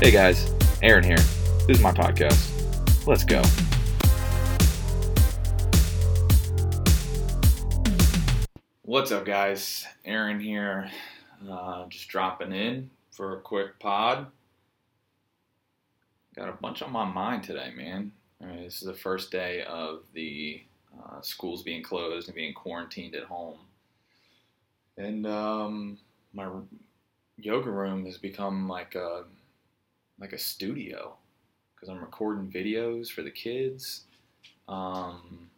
Hey guys, Aaron here. This is my podcast. Let's go. What's up, guys? Aaron here. Uh, just dropping in for a quick pod. Got a bunch on my mind today, man. This is the first day of the uh, schools being closed and being quarantined at home. And um, my yoga room has become like a like a studio because I'm recording videos for the kids, um,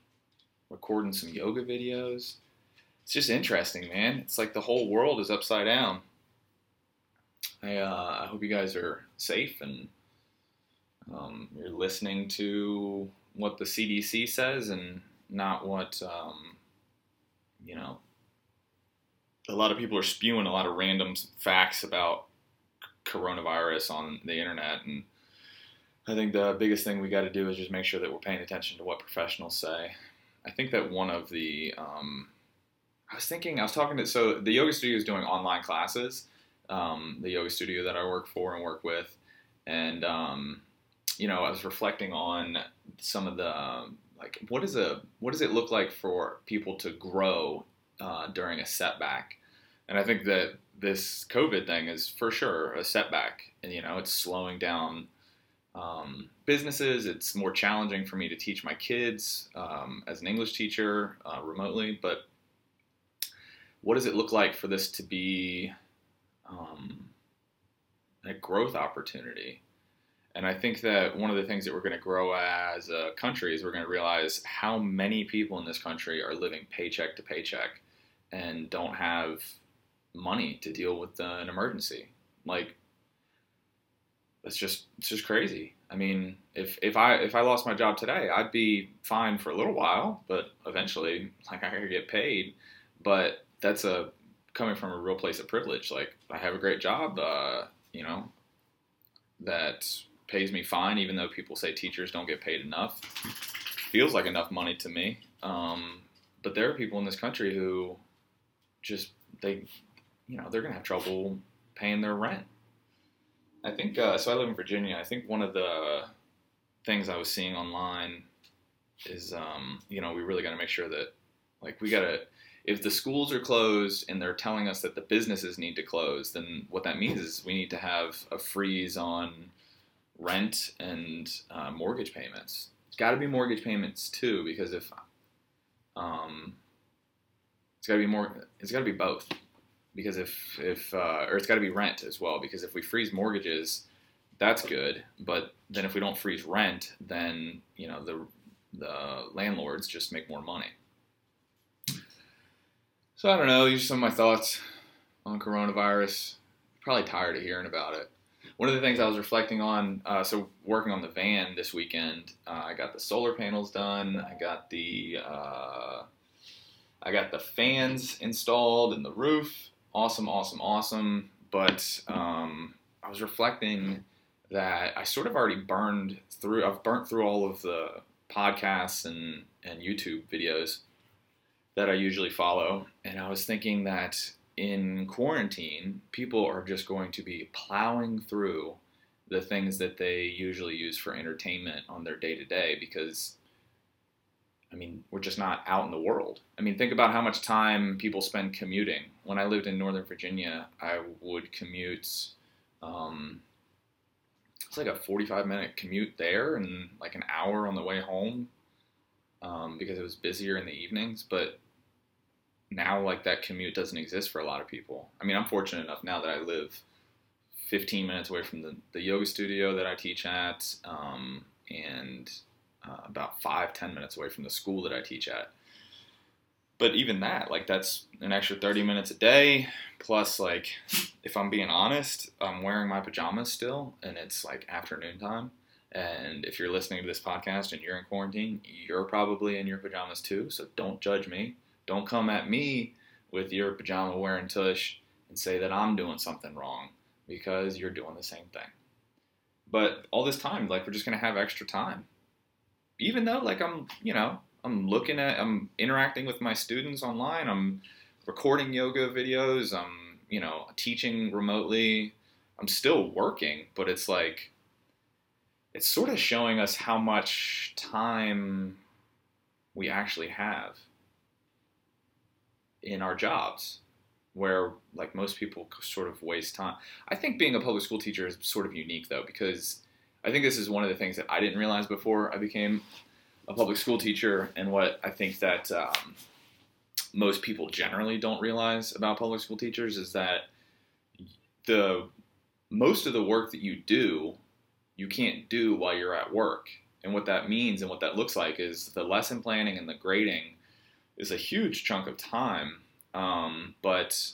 recording some yoga videos. It's just interesting, man. It's like the whole world is upside down. I, uh, I hope you guys are safe and um, you're listening to what the CDC says and not what um, you know. A lot of people are spewing a lot of random facts about coronavirus on the internet, and I think the biggest thing we got to do is just make sure that we're paying attention to what professionals say. I think that one of the um, I was thinking I was talking to so the yoga studio is doing online classes. Um, the yoga studio that I work for and work with, and um, you know I was reflecting on some of the um, like what is a what does it look like for people to grow uh, during a setback, and I think that this COVID thing is for sure a setback, and you know it's slowing down um, businesses. It's more challenging for me to teach my kids um, as an English teacher uh, remotely. But what does it look like for this to be um, a growth opportunity? And I think that one of the things that we're going to grow as a country is we're going to realize how many people in this country are living paycheck to paycheck and don't have money to deal with an emergency. Like, it's just it's just crazy. I mean, if if I if I lost my job today, I'd be fine for a little while, but eventually, like I could get paid. But that's a coming from a real place of privilege. Like I have a great job, uh, you know, that pays me fine, even though people say teachers don't get paid enough. Feels like enough money to me. Um, but there are people in this country who just they, you know, they're gonna have trouble paying their rent. I think uh, so. I live in Virginia. I think one of the things I was seeing online is, um, you know, we really got to make sure that, like, we got to if the schools are closed and they're telling us that the businesses need to close, then what that means is we need to have a freeze on rent and uh, mortgage payments. It's got to be mortgage payments too, because if um, it's got to be more, it's got to be both. Because if if uh, or it's got to be rent as well. Because if we freeze mortgages, that's good. But then if we don't freeze rent, then you know the the landlords just make more money. So I don't know. These are some of my thoughts on coronavirus. Probably tired of hearing about it. One of the things I was reflecting on, uh, so working on the van this weekend, uh, I got the solar panels done. I got the uh, I got the fans installed in the roof. Awesome, awesome, awesome. But um, I was reflecting that I sort of already burned through. I've burnt through all of the podcasts and and YouTube videos that I usually follow. And I was thinking that in quarantine, people are just going to be plowing through the things that they usually use for entertainment on their day to day because, I mean, we're just not out in the world. I mean, think about how much time people spend commuting. When I lived in Northern Virginia, I would commute. Um, it's like a 45 minute commute there and like an hour on the way home um, because it was busier in the evenings. But now like that commute doesn't exist for a lot of people. I mean, I'm fortunate enough now that I live 15 minutes away from the, the yoga studio that I teach at, um, and uh, about five ten minutes away from the school that I teach at. But even that, like that's an extra 30 minutes a day. Plus, like, if I'm being honest, I'm wearing my pajamas still, and it's like afternoon time. And if you're listening to this podcast and you're in quarantine, you're probably in your pajamas too. So don't judge me. Don't come at me with your pajama wearing tush and say that I'm doing something wrong because you're doing the same thing. But all this time, like we're just gonna have extra time. Even though like I'm, you know, I'm looking at I'm interacting with my students online, I'm recording yoga videos, I'm, you know, teaching remotely. I'm still working, but it's like it's sort of showing us how much time we actually have in our jobs where like most people sort of waste time. I think being a public school teacher is sort of unique though because I think this is one of the things that I didn't realize before I became a public school teacher and what I think that um, most people generally don't realize about public school teachers is that the most of the work that you do you can't do while you're at work. And what that means and what that looks like is the lesson planning and the grading is a huge chunk of time um, but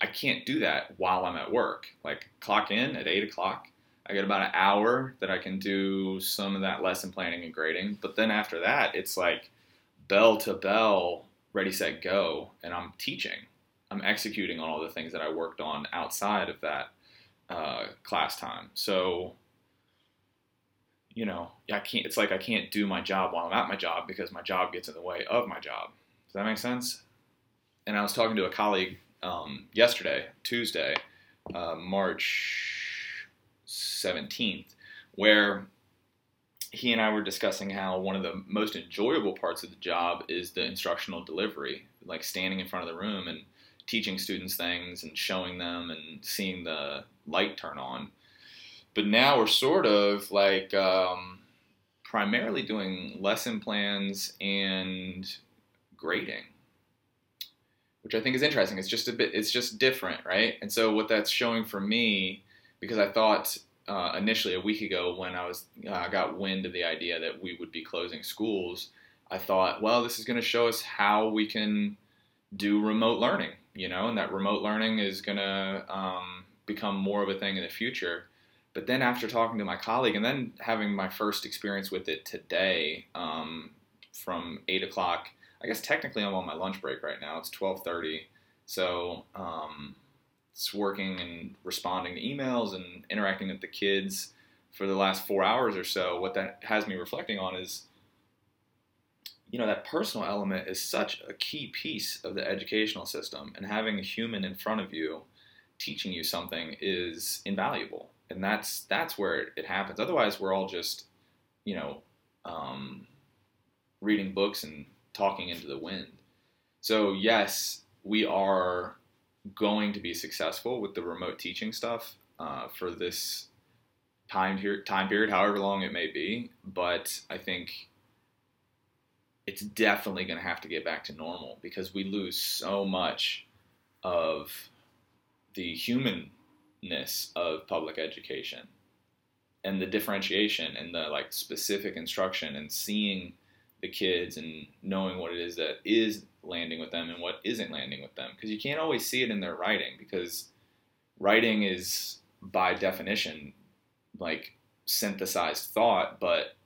i can't do that while i'm at work. Like clock in at 8 o'clock i get about an hour that i can do some of that lesson planning and grading. But then after that it's like bell to bell ready set go and i'm teaching. I'm executing on all the things that i worked on outside of that uh, class time. So you know i can't it's like i can't do my job while i'm at my job because my job gets in the way of my job. Does that make sense? And i was talking to a colleague um, yesterday tuesday uh, march 17th where he and I were discussing how one of the most enjoyable parts of the job is the instructional delivery, like standing in front of the room and teaching students things and showing them and seeing the light turn on. But now we're sort of like um, primarily doing lesson plans and grading, which I think is interesting. It's just a bit, it's just different, right? And so what that's showing for me, because I thought uh, initially a week ago when I was uh, got wind of the idea that we would be closing schools, I thought, well, this is going to show us how we can do remote learning, you know, and that remote learning is going to um, become more of a thing in the future. But then after talking to my colleague and then having my first experience with it today, um, from eight o'clock, I guess technically I'm on my lunch break right now. It's twelve thirty, so um, working and responding to emails and interacting with the kids for the last four hours or so, what that has me reflecting on is, you know, that personal element is such a key piece of the educational system, and having a human in front of you teaching you something is invaluable, and that's that's where it happens. Otherwise, we're all just, you know, um, reading books and talking into the wind. So yes, we are going to be successful with the remote teaching stuff uh, for this time period, time period, however long it may be. But I think it's definitely going to have to get back to normal because we lose so much of the humanness of public education and the differentiation and the like specific instruction and seeing the kids and knowing what it is that is landing with them and what isn't landing with them. Because you can't always see it in their writing because writing is by definition like synthesized thought but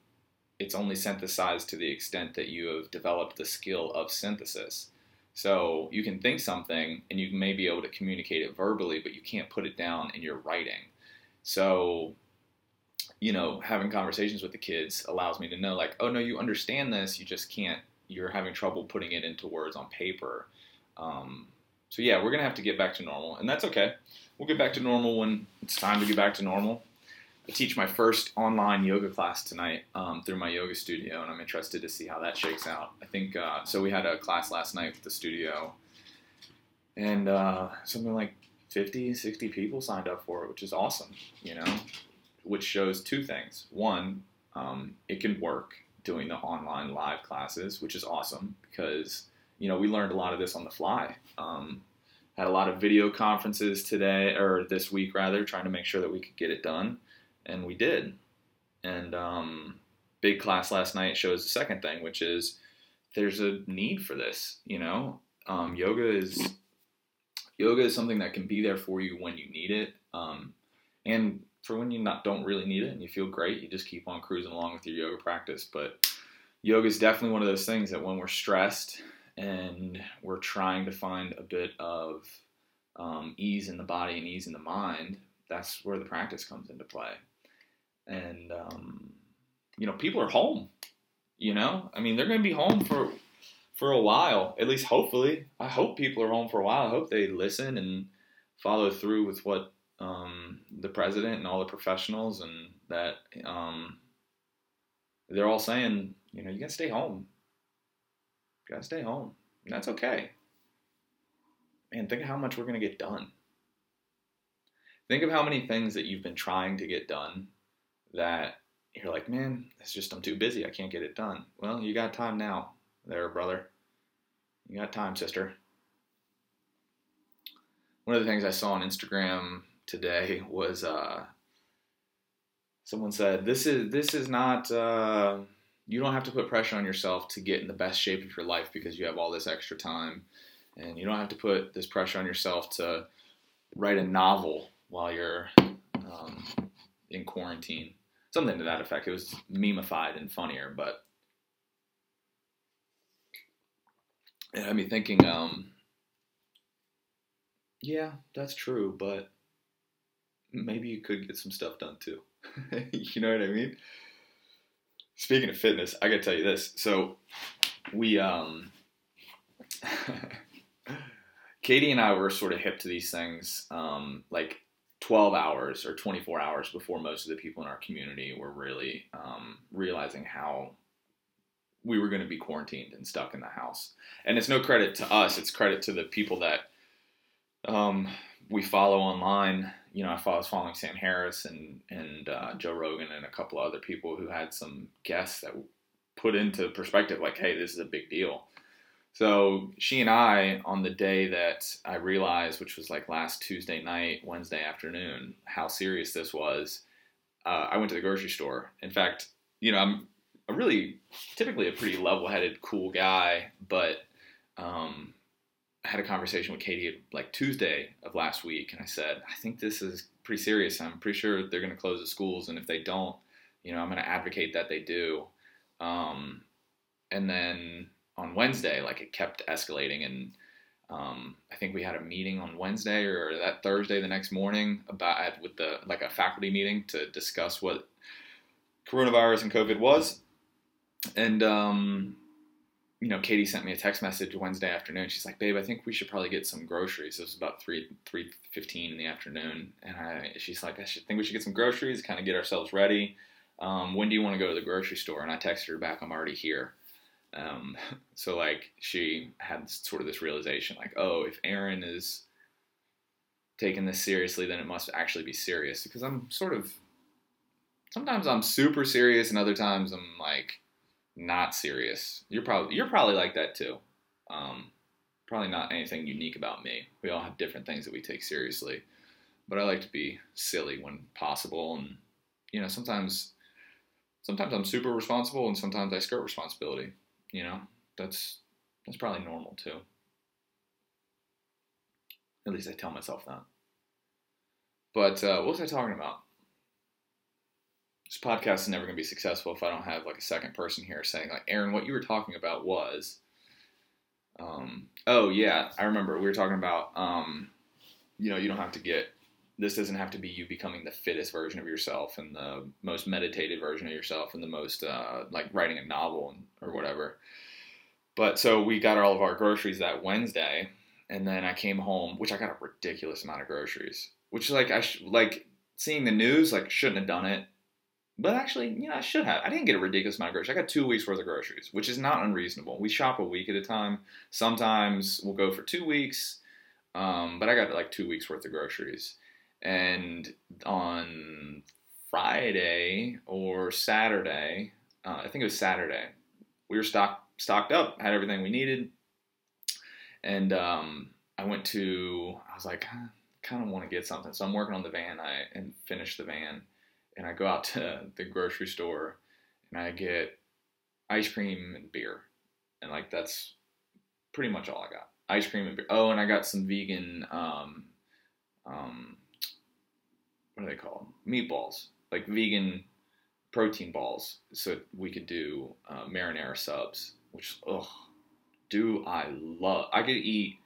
it's only synthesized to the extent that you have developed the skill of synthesis. So you can think something and you may be able to communicate it verbally but you can't put it down in your writing. So you know having conversations with the kids allows me to know like oh no you understand this you just can't you're having trouble putting it into words on paper. Um, so yeah, we're gonna have to get back to normal, and that's okay. We'll get back to normal when it's time to get back to normal. I teach my first online yoga class tonight um, through my yoga studio, and I'm interested to see how that shakes out. I think uh, so. We had a class last night with the studio, and uh, something like 50, 60 people signed up for it, which is awesome. You know, which shows two things. One, um, it can work doing the online live classes, which is awesome because you know we learned a lot of this on the fly. Um, had a lot of video conferences today or this week rather, trying to make sure that we could get it done, and we did. And um, big class last night shows the second thing, which is there's a need for this. You know, um, yoga is yoga is something that can be there for you when you need it. Um, and for when you not don't really need it and you feel great, you just keep on cruising along with your yoga practice. But yoga is definitely one of those things that when we're stressed and we're trying to find a bit of um, ease in the body and ease in the mind, that's where the practice comes into play. And um, you know, people are home. You know, I mean, they're going to be home for for a while. At least, hopefully, I hope people are home for a while. I hope they listen and follow through with what um, the president and all the professionals, and that um, they're all saying, you know, you gotta stay home. You gotta stay home. And that's okay. Man, think of how much we're gonna get done. Think of how many things that you've been trying to get done that you're like, man, it's just I'm too busy. I can't get it done. Well, you got time now, there, brother. You got time, sister. One of the things I saw on Instagram today was uh, someone said, "This is this is not. Uh, you don't have to put pressure on yourself to get in the best shape of your life because you have all this extra time, and you don't have to put this pressure on yourself to write a novel while you're um, in quarantine." Something to that effect. It was memeified and funnier, but it had me thinking. Um, yeah, that's true, but maybe you could get some stuff done too. you know what I mean? Speaking of fitness, I gotta tell you this. So we um Katie and I were sort of hip to these things, um, like 12 hours or 24 hours before most of the people in our community were really um, realizing how we were going to be quarantined and stuck in the house. And it's no credit to us; it's credit to the people that um, we follow online. You know, I was following Sam Harris and and uh, Joe Rogan and a couple other people who had some guests that put into perspective, like, "Hey, this is a big deal." So she and I, on the day that I realized, which was like last Tuesday night, Wednesday afternoon, how serious this was, uh, I went to the grocery store. In fact, you know, I'm a really typically a pretty level-headed, cool guy, but um, I had a conversation with Katie like Tuesday of last week, and I said, I think this is pretty serious. I'm pretty sure they're going to close the schools, and if they don't, you know, I'm going to advocate that they do. Um, and then on Wednesday, like it kept escalating, and um, I think we had a meeting on Wednesday or that Thursday the next morning about with the like a faculty meeting to discuss what coronavirus and COVID was, and um, you know, Katie sent me a text message Wednesday afternoon. She's like, "Babe, I think we should probably get some groceries." It was about three three fifteen in the afternoon, and I, she's like, "I should think we should get some groceries, kind of get ourselves ready." Um, when do you want to go to the grocery store? And I texted her back, "I'm already here." Um, so like she had sort of this realization, like, "Oh, if Aaron is taking this seriously, then it must actually be serious." Because I'm sort of sometimes I'm super serious, and other times I'm like not serious. You're probably you're probably like that too. Um, probably not anything unique about me. We all have different things that we take seriously, but I like to be silly when possible, and you know sometimes sometimes I'm super responsible, and sometimes I skirt responsibility. You know that's that's probably normal too. At least I tell myself that. But uh, what was I talking about? This podcast is never going to be successful if I don't have like a second person here saying like, Aaron, what you were talking about was, um, oh yeah, I remember we were talking about, um, you know, you don't have to get, this doesn't have to be you becoming the fittest version of yourself and the most meditated version of yourself and the most, uh, like writing a novel or whatever. But so we got all of our groceries that Wednesday and then I came home, which I got a ridiculous amount of groceries, which like I sh- like seeing the news, like shouldn't have done it but actually, know, I should have. I didn't get a ridiculous amount of groceries. I got two weeks worth of groceries, which is not unreasonable. We shop a week at a time. Sometimes we'll go for two weeks, um, but I got like two weeks worth of groceries. And on Friday or Saturday, uh, I think it was Saturday, we were stocked stocked up, had everything we needed, and um, I went to. I was like, I kind of want to get something, so I'm working on the van. I and finish the van and I go out to the grocery store and I get ice cream and beer. And like that's pretty much all I got. Ice cream and beer. Oh, and I got some vegan um um what are they called? Meatballs. Like vegan protein balls so we could do uh, marinara subs, which ugh, do I love. I could eat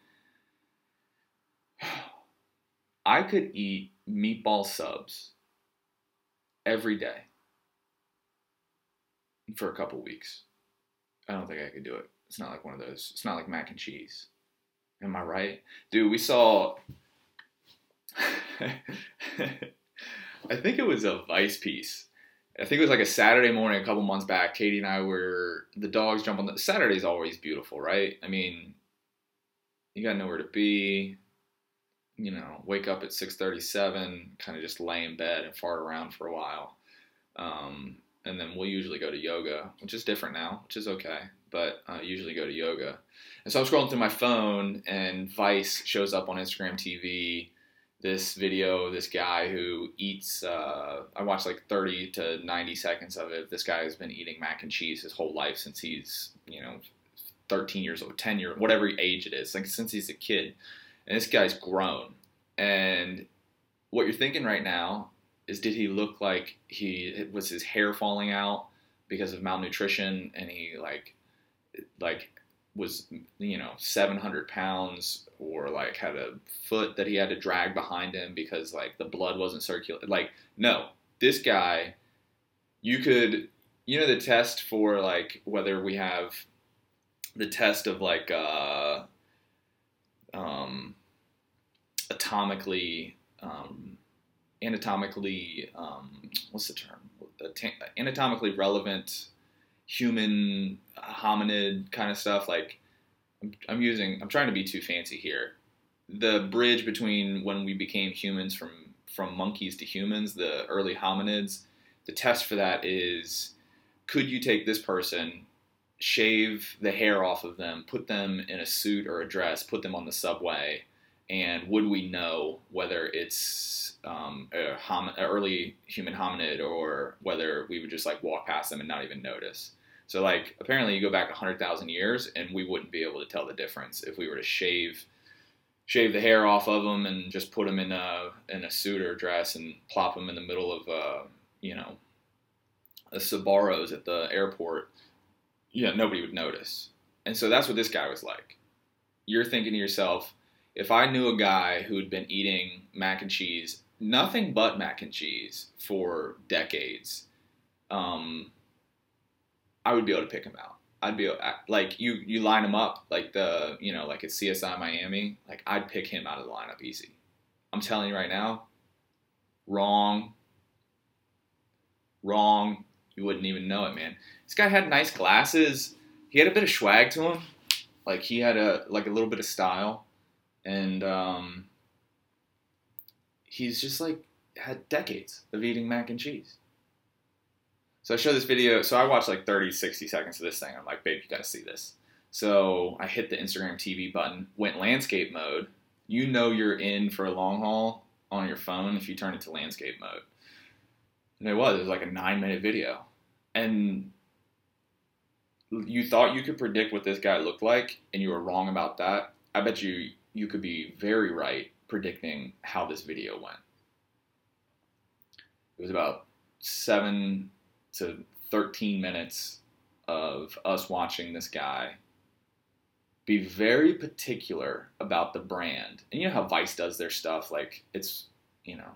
I could eat meatball subs every day for a couple weeks. I don't think I could do it. It's not like one of those. It's not like mac and cheese. Am I right? Dude, we saw I think it was a Vice piece. I think it was like a Saturday morning a couple months back. Katie and I were the dogs jump on the Saturday's always beautiful, right? I mean, you got nowhere to be. You know, wake up at six thirty-seven, kind of just lay in bed and fart around for a while, um, and then we'll usually go to yoga, which is different now, which is okay. But I uh, usually go to yoga, and so I'm scrolling through my phone, and Vice shows up on Instagram TV this video this guy who eats uh, i watched like 30 to 90 seconds of it. This guy has been eating mac and cheese his whole life since he's you know 13 years old 10 years whatever age it is like since he's a kid and this guy's grown. And what you're thinking right now is did he look like he was his hair falling out because of malnutrition? And he like like was you know 700 pounds or like had a foot that he had to drag behind him because like the blood wasn't circulating? Like no. This guy you could you know the test for like whether we have the test of like uh um atomically um anatomically um what's the term anatomically relevant human hominid kind of stuff. Like I'm, I'm using, I'm trying to be too fancy here. The bridge between when we became humans from from monkeys to humans, the early hominids. The test for that is could you take this person, shave the hair off of them, put them in a suit or a dress, put them on the subway, and would we know whether it's um, a hom- early human hominid or whether we would just like walk past them and not even notice? So like apparently you go back 100,000 years and we wouldn't be able to tell the difference if we were to shave shave the hair off of them and just put them in a in a suit or a dress and plop them in the middle of uh, you know a Sbarro's at the airport. Yeah, nobody would notice. And so that's what this guy was like. You're thinking to yourself, if I knew a guy who had been eating mac and cheese, nothing but mac and cheese for decades, um, I would be able to pick him out. I'd be like you you line him up like the you know like at CSI Miami like I'd pick him out of the lineup easy. I'm telling you right now, wrong, wrong. You wouldn't even know it, man. This guy had nice glasses. He had a bit of swag to him, like he had a like a little bit of style, and um, he's just like had decades of eating mac and cheese. So I show this video. So I watched like 30, 60 seconds of this thing. I'm like, babe, you gotta see this. So I hit the Instagram TV button, went landscape mode. You know you're in for a long haul on your phone if you turn it to landscape mode. And it was, it was like a nine minute video. And you thought you could predict what this guy looked like, and you were wrong about that. I bet you you could be very right predicting how this video went. It was about seven to 13 minutes of us watching this guy be very particular about the brand. And you know how Vice does their stuff? Like, it's, you know,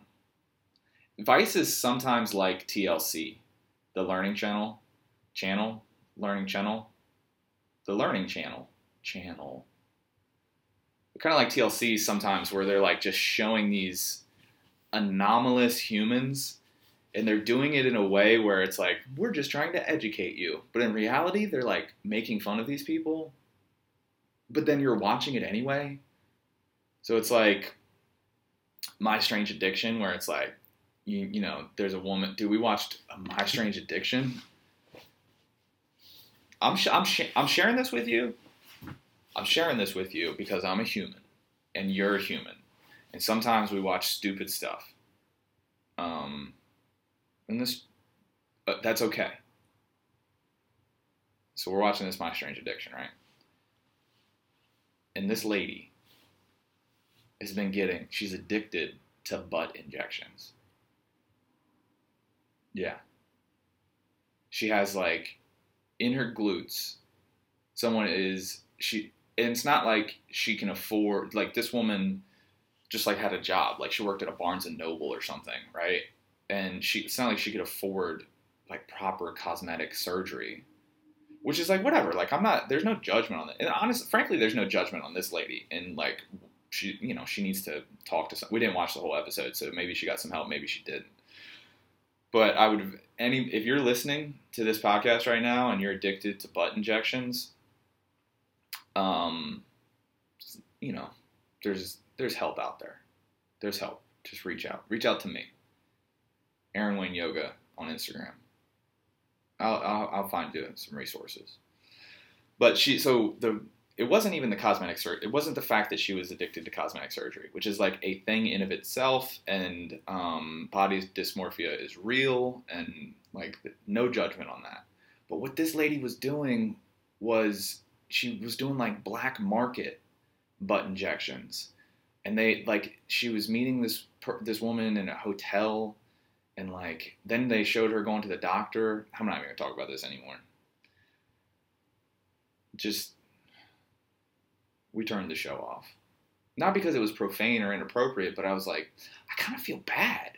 Vice is sometimes like TLC, the learning channel, channel, learning channel, the learning channel, channel. kind of like TLC sometimes where they're like just showing these anomalous humans and they're doing it in a way where it's like we're just trying to educate you but in reality they're like making fun of these people but then you're watching it anyway so it's like my strange addiction where it's like you, you know there's a woman dude we watched my strange addiction i'm sh- I'm, sh- I'm sharing this with you i'm sharing this with you because i'm a human and you're a human and sometimes we watch stupid stuff um, and this, but that's okay. So we're watching this My Strange Addiction, right? And this lady has been getting, she's addicted to butt injections. Yeah. She has like in her glutes, someone is, she, and it's not like she can afford, like this woman just like had a job, like she worked at a Barnes and Noble or something, right? and she it's not like she could afford like proper cosmetic surgery which is like whatever like i'm not there's no judgment on it and honestly frankly there's no judgment on this lady and like she, you know, she needs to talk to some. We didn't watch the whole episode, so maybe she got some help, maybe she didn't. But I would any if you're listening to this podcast right now and you're addicted to butt injections, um, you know, there's there's help out there. There's help. Just reach out. Reach out to me. Aaron Wayne Yoga on Instagram. I'll, I'll, I'll find you some resources. But she, so the, it wasn't even the cosmetic surgery. It wasn't the fact that she was addicted to cosmetic surgery, which is like a thing in of itself. And um, body dysmorphia is real, and like no judgment on that. But what this lady was doing was she was doing like black market butt injections, and they like she was meeting this this woman in a hotel and like then they showed her going to the doctor. I'm not even gonna talk about this anymore. Just we turned the show off. Not because it was profane or inappropriate, but I was like, I kind of feel bad.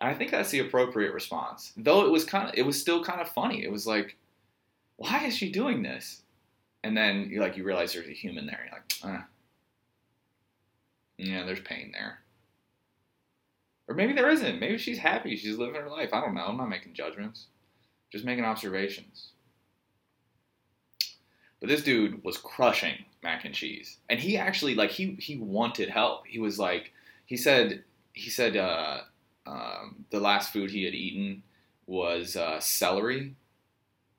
And I think that's the appropriate response. Though it was kind of, it was still kind of funny. It was like, why is she doing this? And then you like you realize there's a human there. You're like, ah, yeah, there's pain there. Or maybe there isn't. Maybe she's happy. She's living her life. I don't know. I'm not making judgments. Just making observations. But this dude was crushing mac and cheese. And he actually like he he wanted help. He was like he said he said uh, um, the last food he had eaten was uh, celery,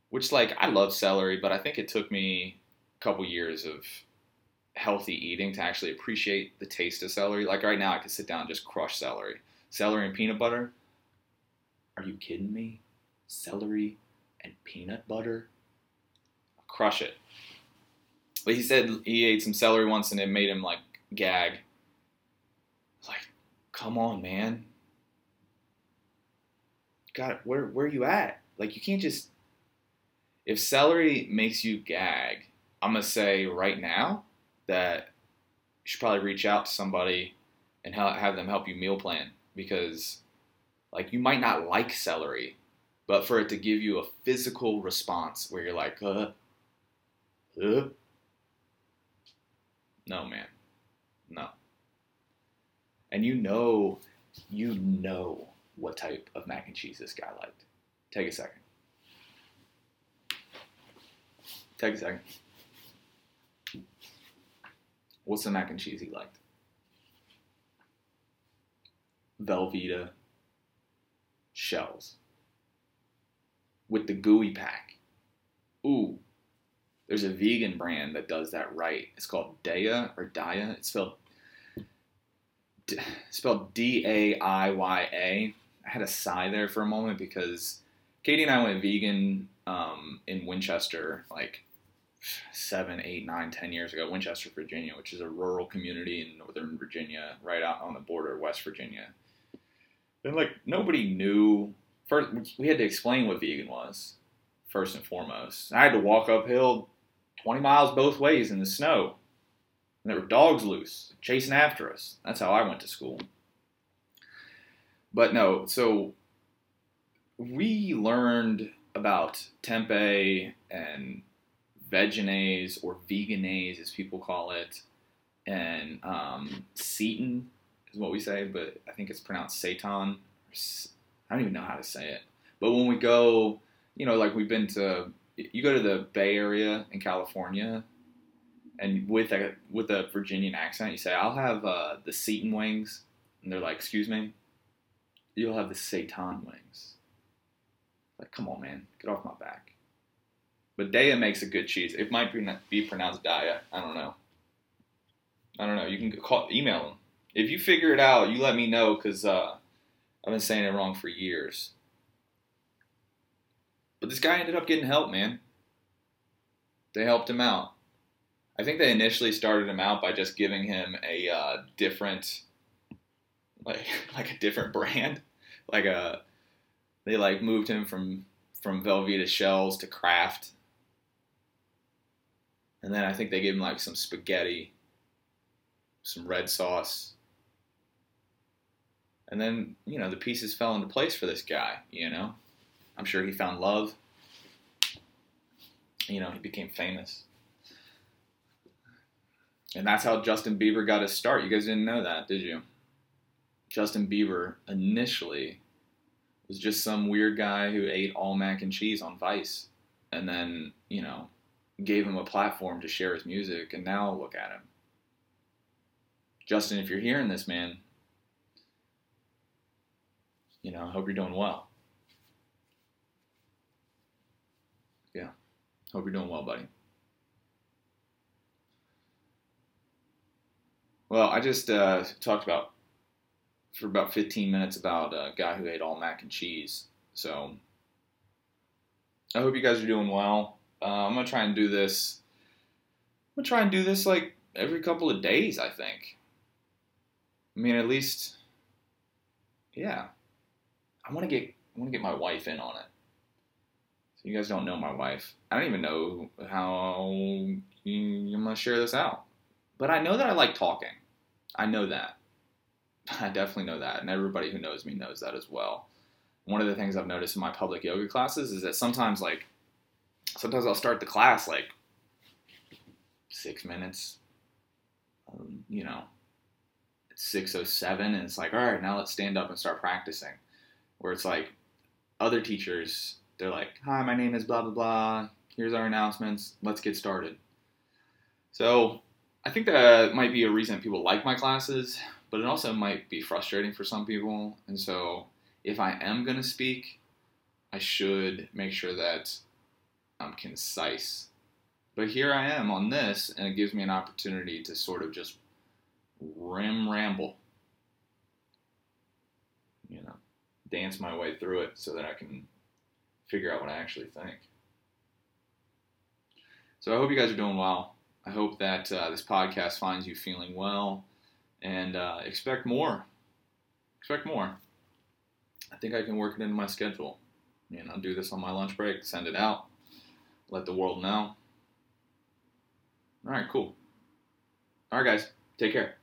which like I love celery, but I think it took me a couple years of healthy eating to actually appreciate the taste of celery. Like right now, I could sit down and just crush celery celery and peanut butter. Are you kidding me? Celery and peanut butter? Crush it. But he said he ate some celery once and it made him like gag. Like, come on, man. God, where where are you at? Like you can't just if celery makes you gag, I'm gonna say right now that you should probably reach out to somebody and have them help you meal plan because like you might not like celery, but for it to give you a physical response where you're like, uh, no, man, no. And you know, you know what type of mac and cheese this guy liked. Take a second. Take a second. What's the mac and cheese he liked? Velveeta shells with the gooey pack. Ooh, there's a vegan brand that does that right. It's called Daiya or Daiya. It's spelled spelled D A I Y A. I had a sigh there for a moment because Katie and I went vegan um, in Winchester like seven, eight, nine, ten years ago, Winchester, Virginia, which is a rural community in northern Virginia, right out on the border of West Virginia. And like nobody knew. First, we had to explain what vegan was first and foremost. I had to walk uphill 20 miles both ways in the snow. And there were dogs loose chasing after us. That's how I went to school. But no, so we learned about tempeh and Vegenaise or Vegenaise, as people call it, and um, seitan is what we say, but I think it's pronounced Satan. I don't even know how to say it. But when we go, you know, like we've been to, you go to the Bay Area in California, and with a with a Virginian accent, you say, "I'll have uh, the Seton wings," and they're like, "Excuse me." You'll have the Satan wings. Like, come on, man, get off my back. But Daiya makes a good cheese. It might be, be pronounced Daiya. I don't know. I don't know. You can call, email them if you figure it out, you let me know because uh, I've been saying it wrong for years. But this guy ended up getting help, man. They helped him out. I think they initially started him out by just giving him a uh, different, like like a different brand, like a. Uh, they like moved him from from Velveeta shells to Kraft, and then I think they gave him like some spaghetti, some red sauce, and then, you know, the pieces fell into place for this guy, you know? I'm sure he found love. You know, he became famous. And that's how Justin Bieber got his start. You guys didn't know that, did you? Justin Bieber initially was just some weird guy who ate all mac and cheese on Vice and then, you know, gave him a platform to share his music. And now look at him. Justin, if you're hearing this, man, you know, I hope you're doing well. Yeah. Hope you're doing well, buddy. Well, I just uh, talked about for about 15 minutes about a guy who ate all mac and cheese. So I hope you guys are doing well. Uh, I'm gonna try and do this. I'm gonna try and do this like every couple of days. I think. I mean, at least, yeah. I want to get I want to get my wife in on it. You guys don't know my wife. I don't even know how I'm gonna share this out. But I know that I like talking. I know that. I definitely know that, and everybody who knows me knows that as well. One of the things I've noticed in my public yoga classes is that sometimes, like, sometimes I'll start the class like six minutes, um, you know, it's six oh seven, and it's like, all right, now let's stand up and start practicing. Where it's like, other teachers, they're like, hi, my name is blah blah blah. Here's our announcements. Let's get started. So I think that might be a reason people like my classes, but it also might be frustrating for some people. And so if I am going to speak, I should make sure that I'm concise. But here I am on this, and it gives me an opportunity to sort of just rim ramble. You know, dance my way through it so that I can figure out what I actually think. So I hope you guys are doing well. I hope that uh, this podcast finds you feeling well and uh, expect more. Expect more. I think I can work it into my schedule. You know, do this on my lunch break, send it out, let the world know. All right, cool. All right, guys, take care.